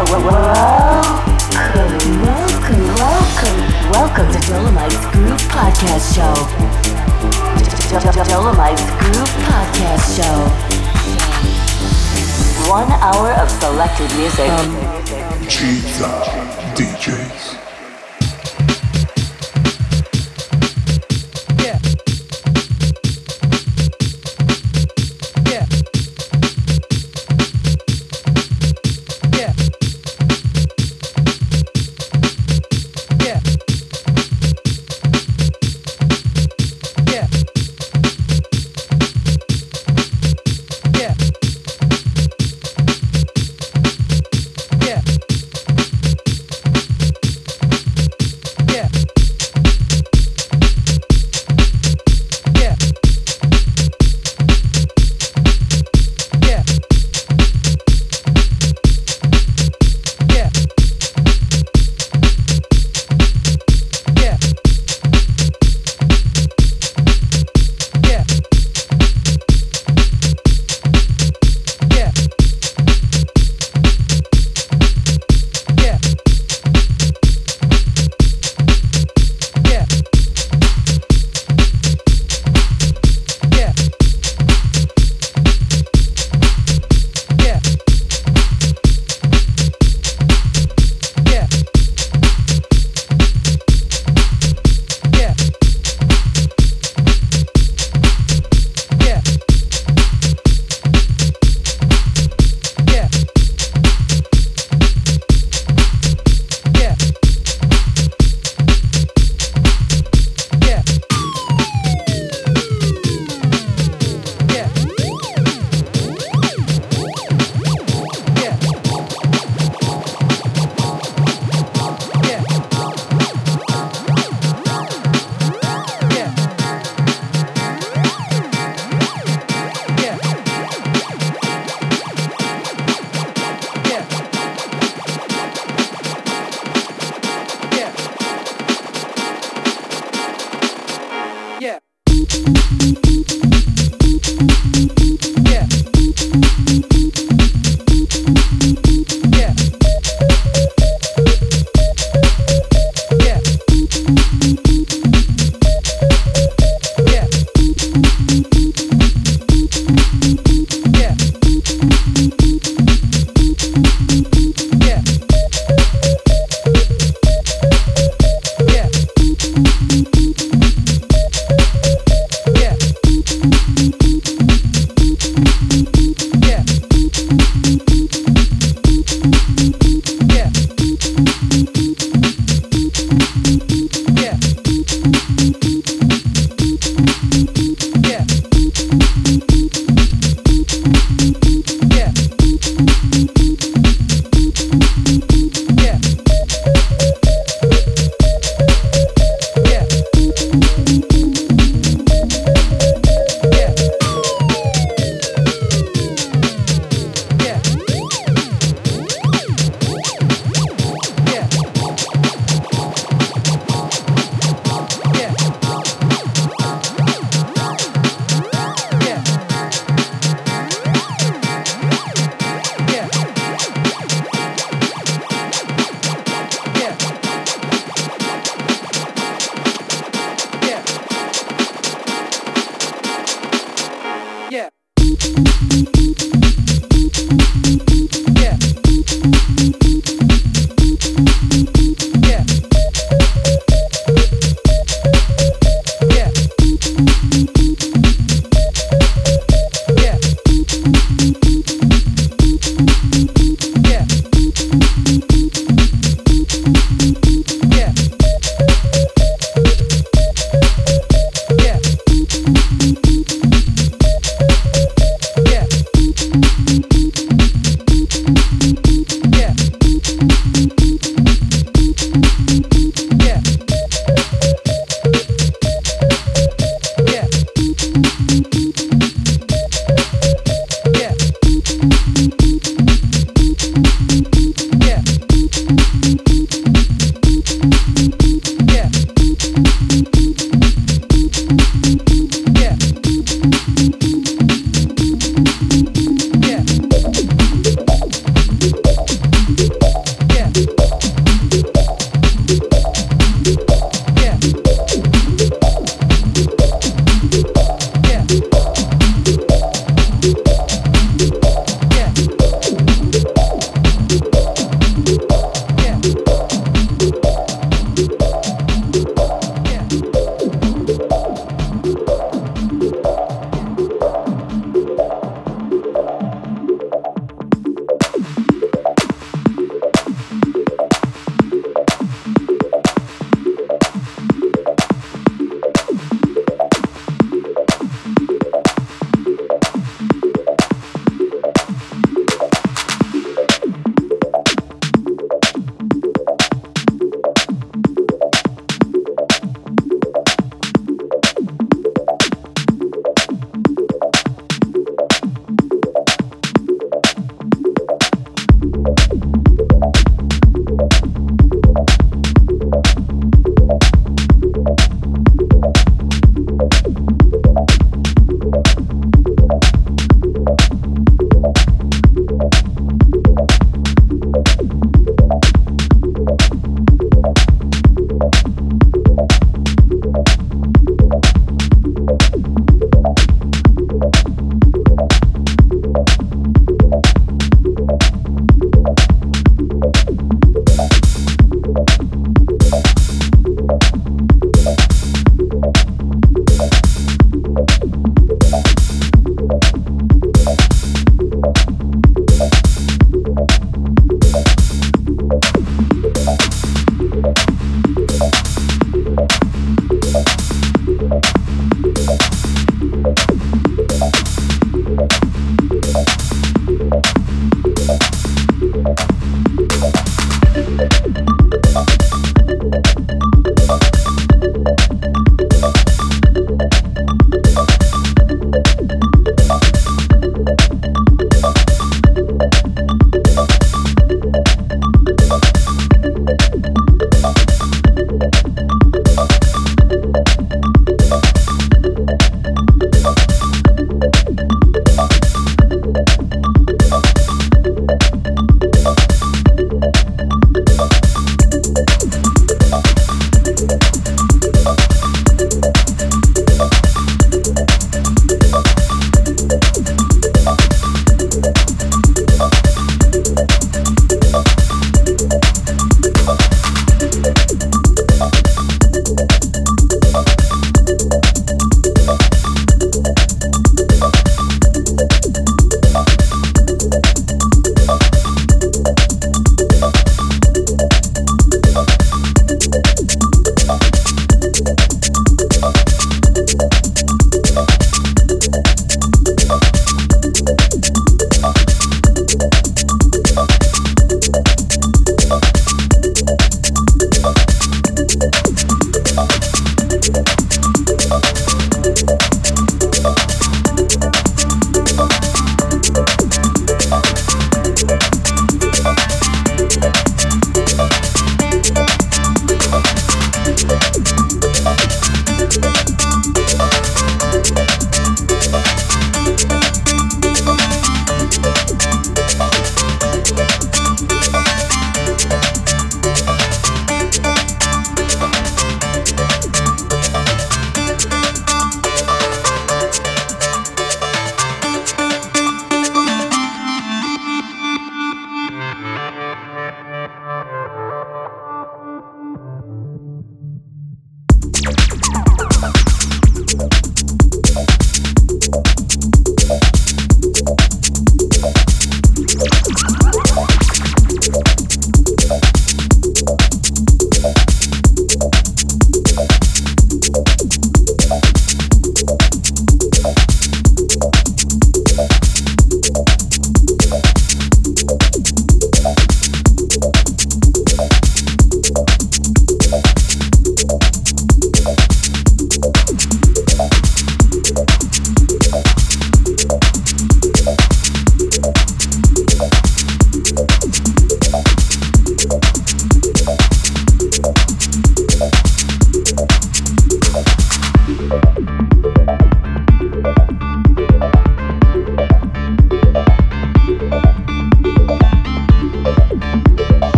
Welcome, welcome, welcome to Dolomites Groove Podcast Show. Dolomites Podcast Show. One hour of selected music. Um, Cheese DJs.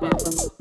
Baba.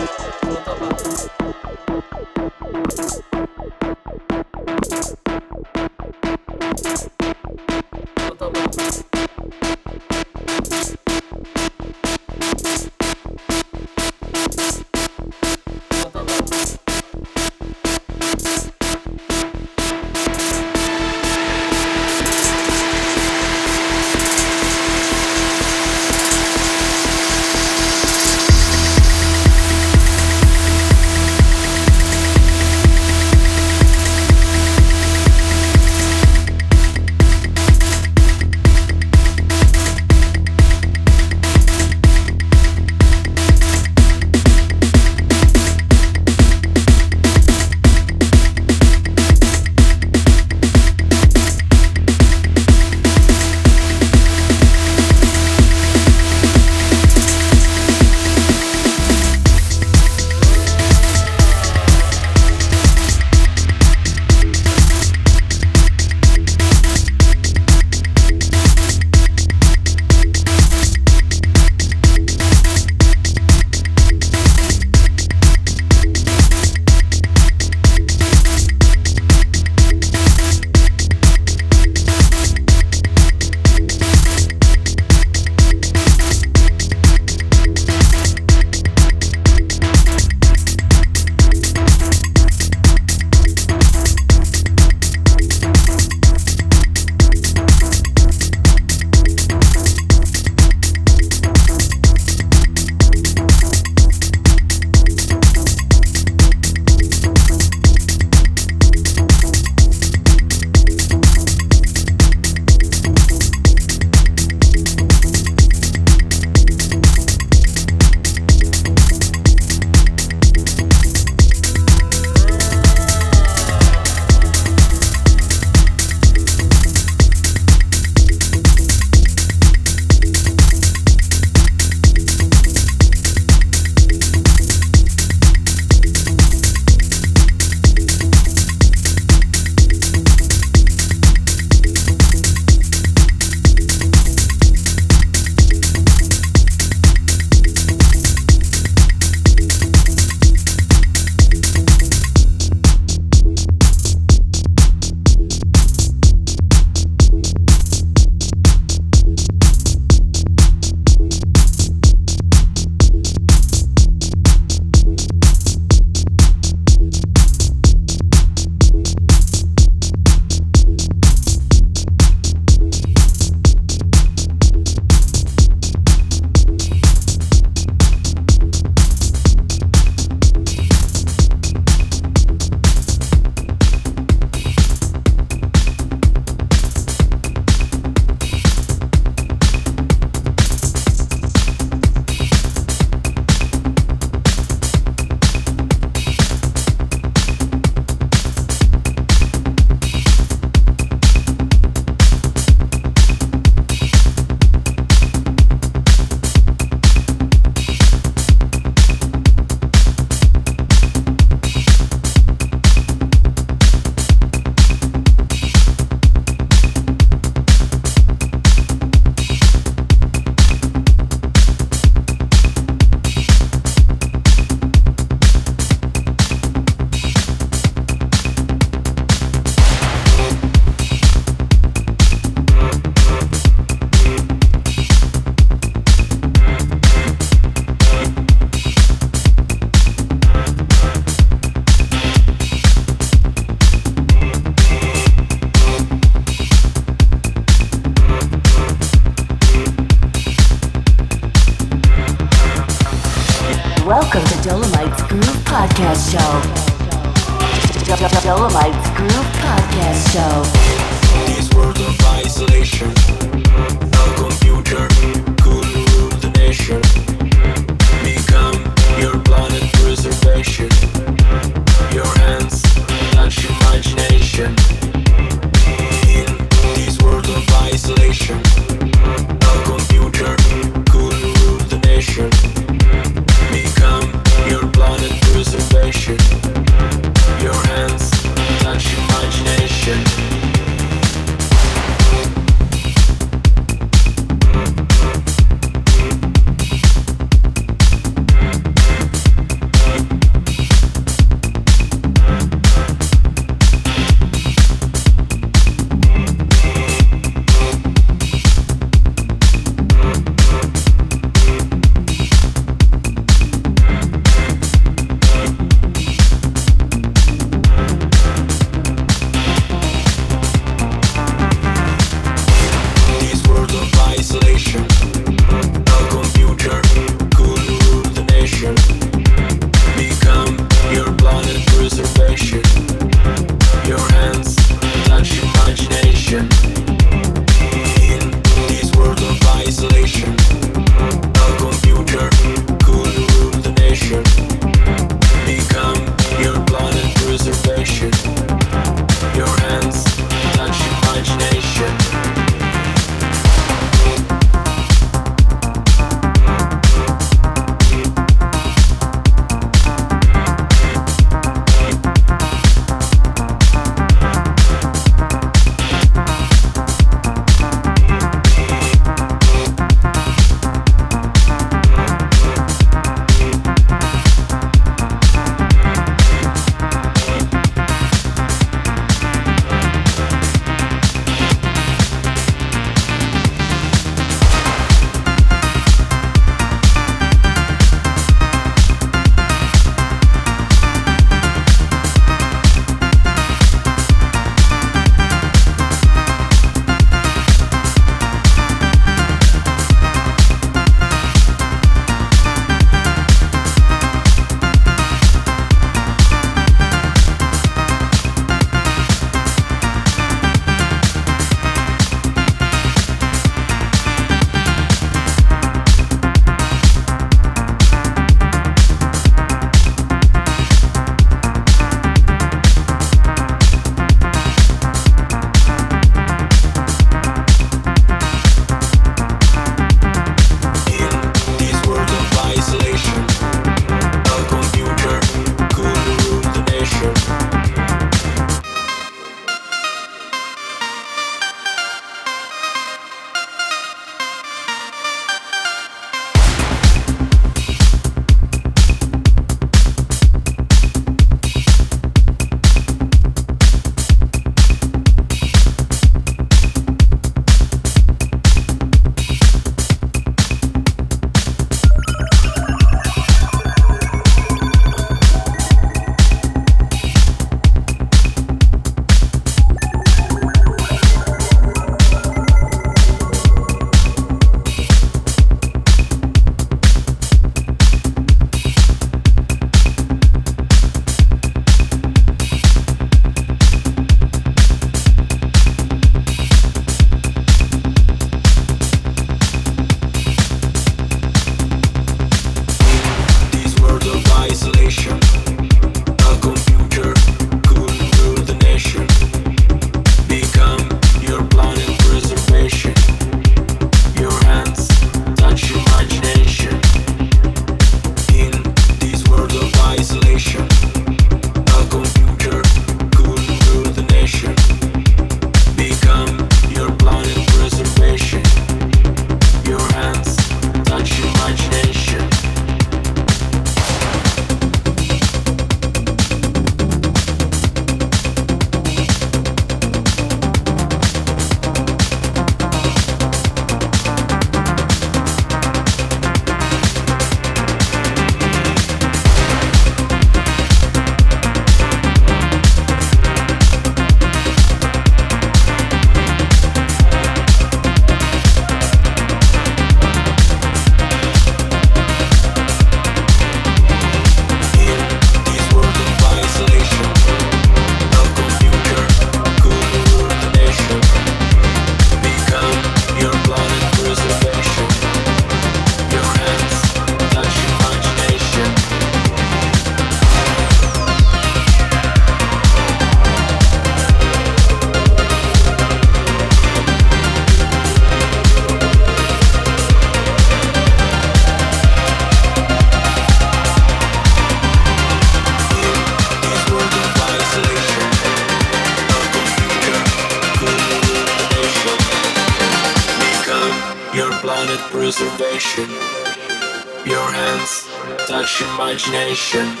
Imagination.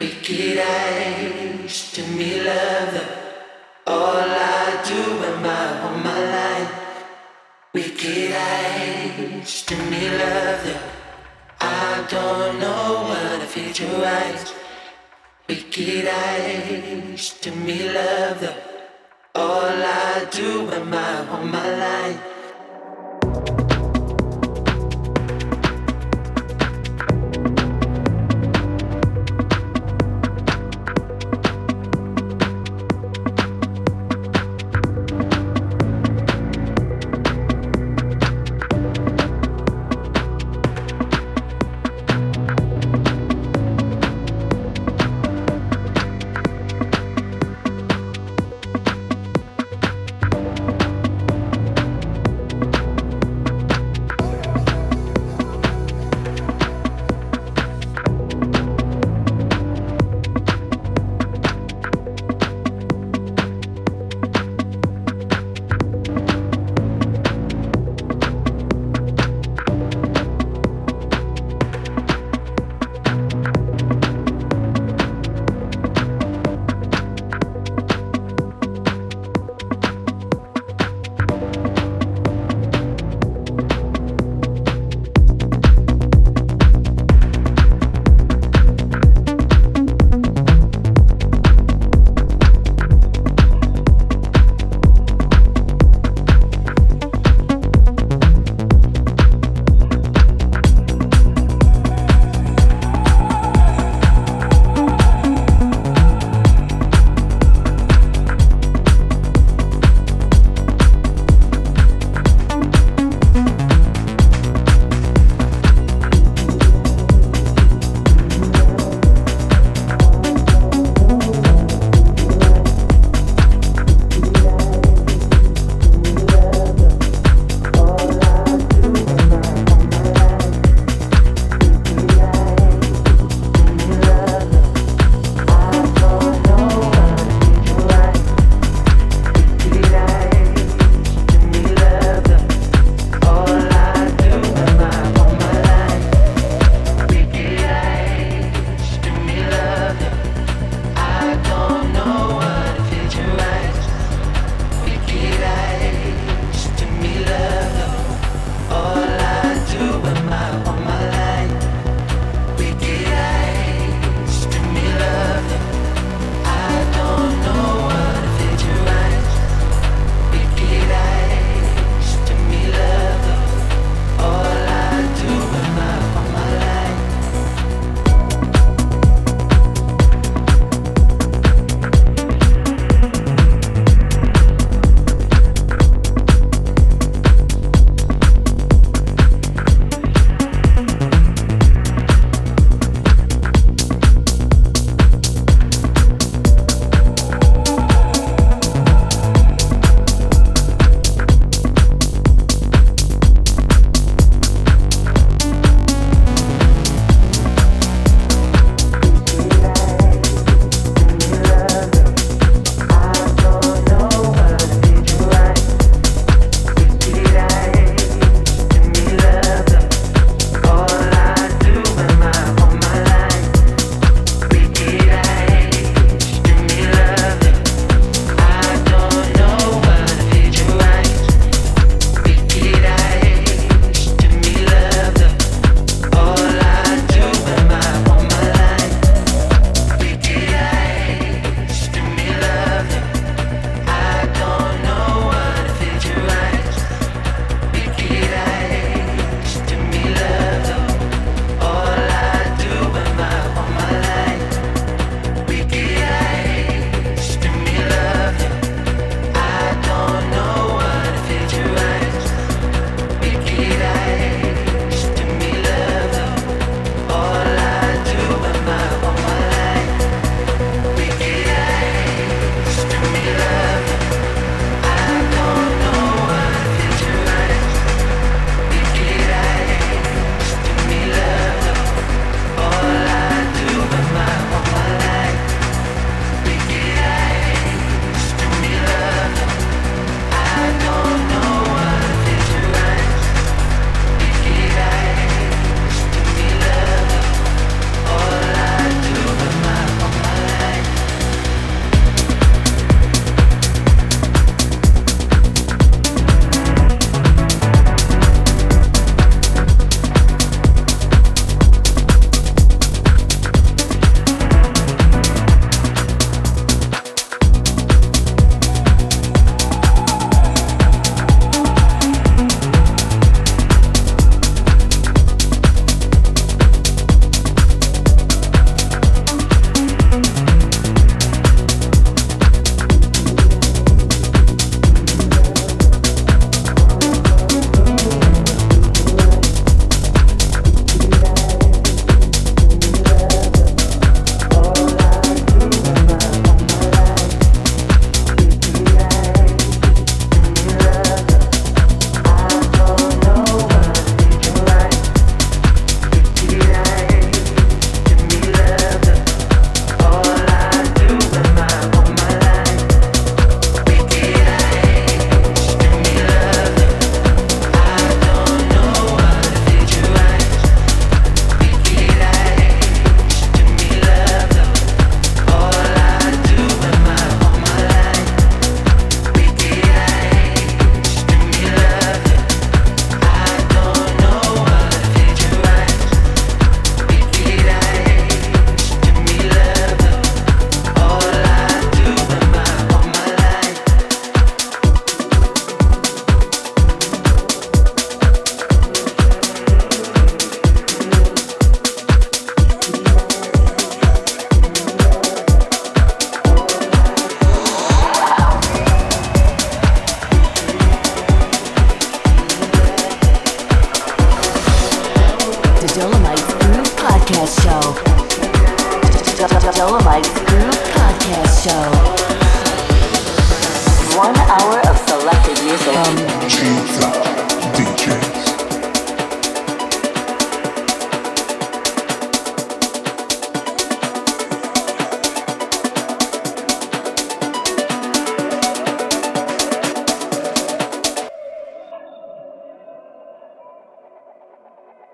Wicked eyes. To me, love them. All I do am I on my line. Wicked them. I don't know what. Wicked. To me, love them. All I do am I on my line.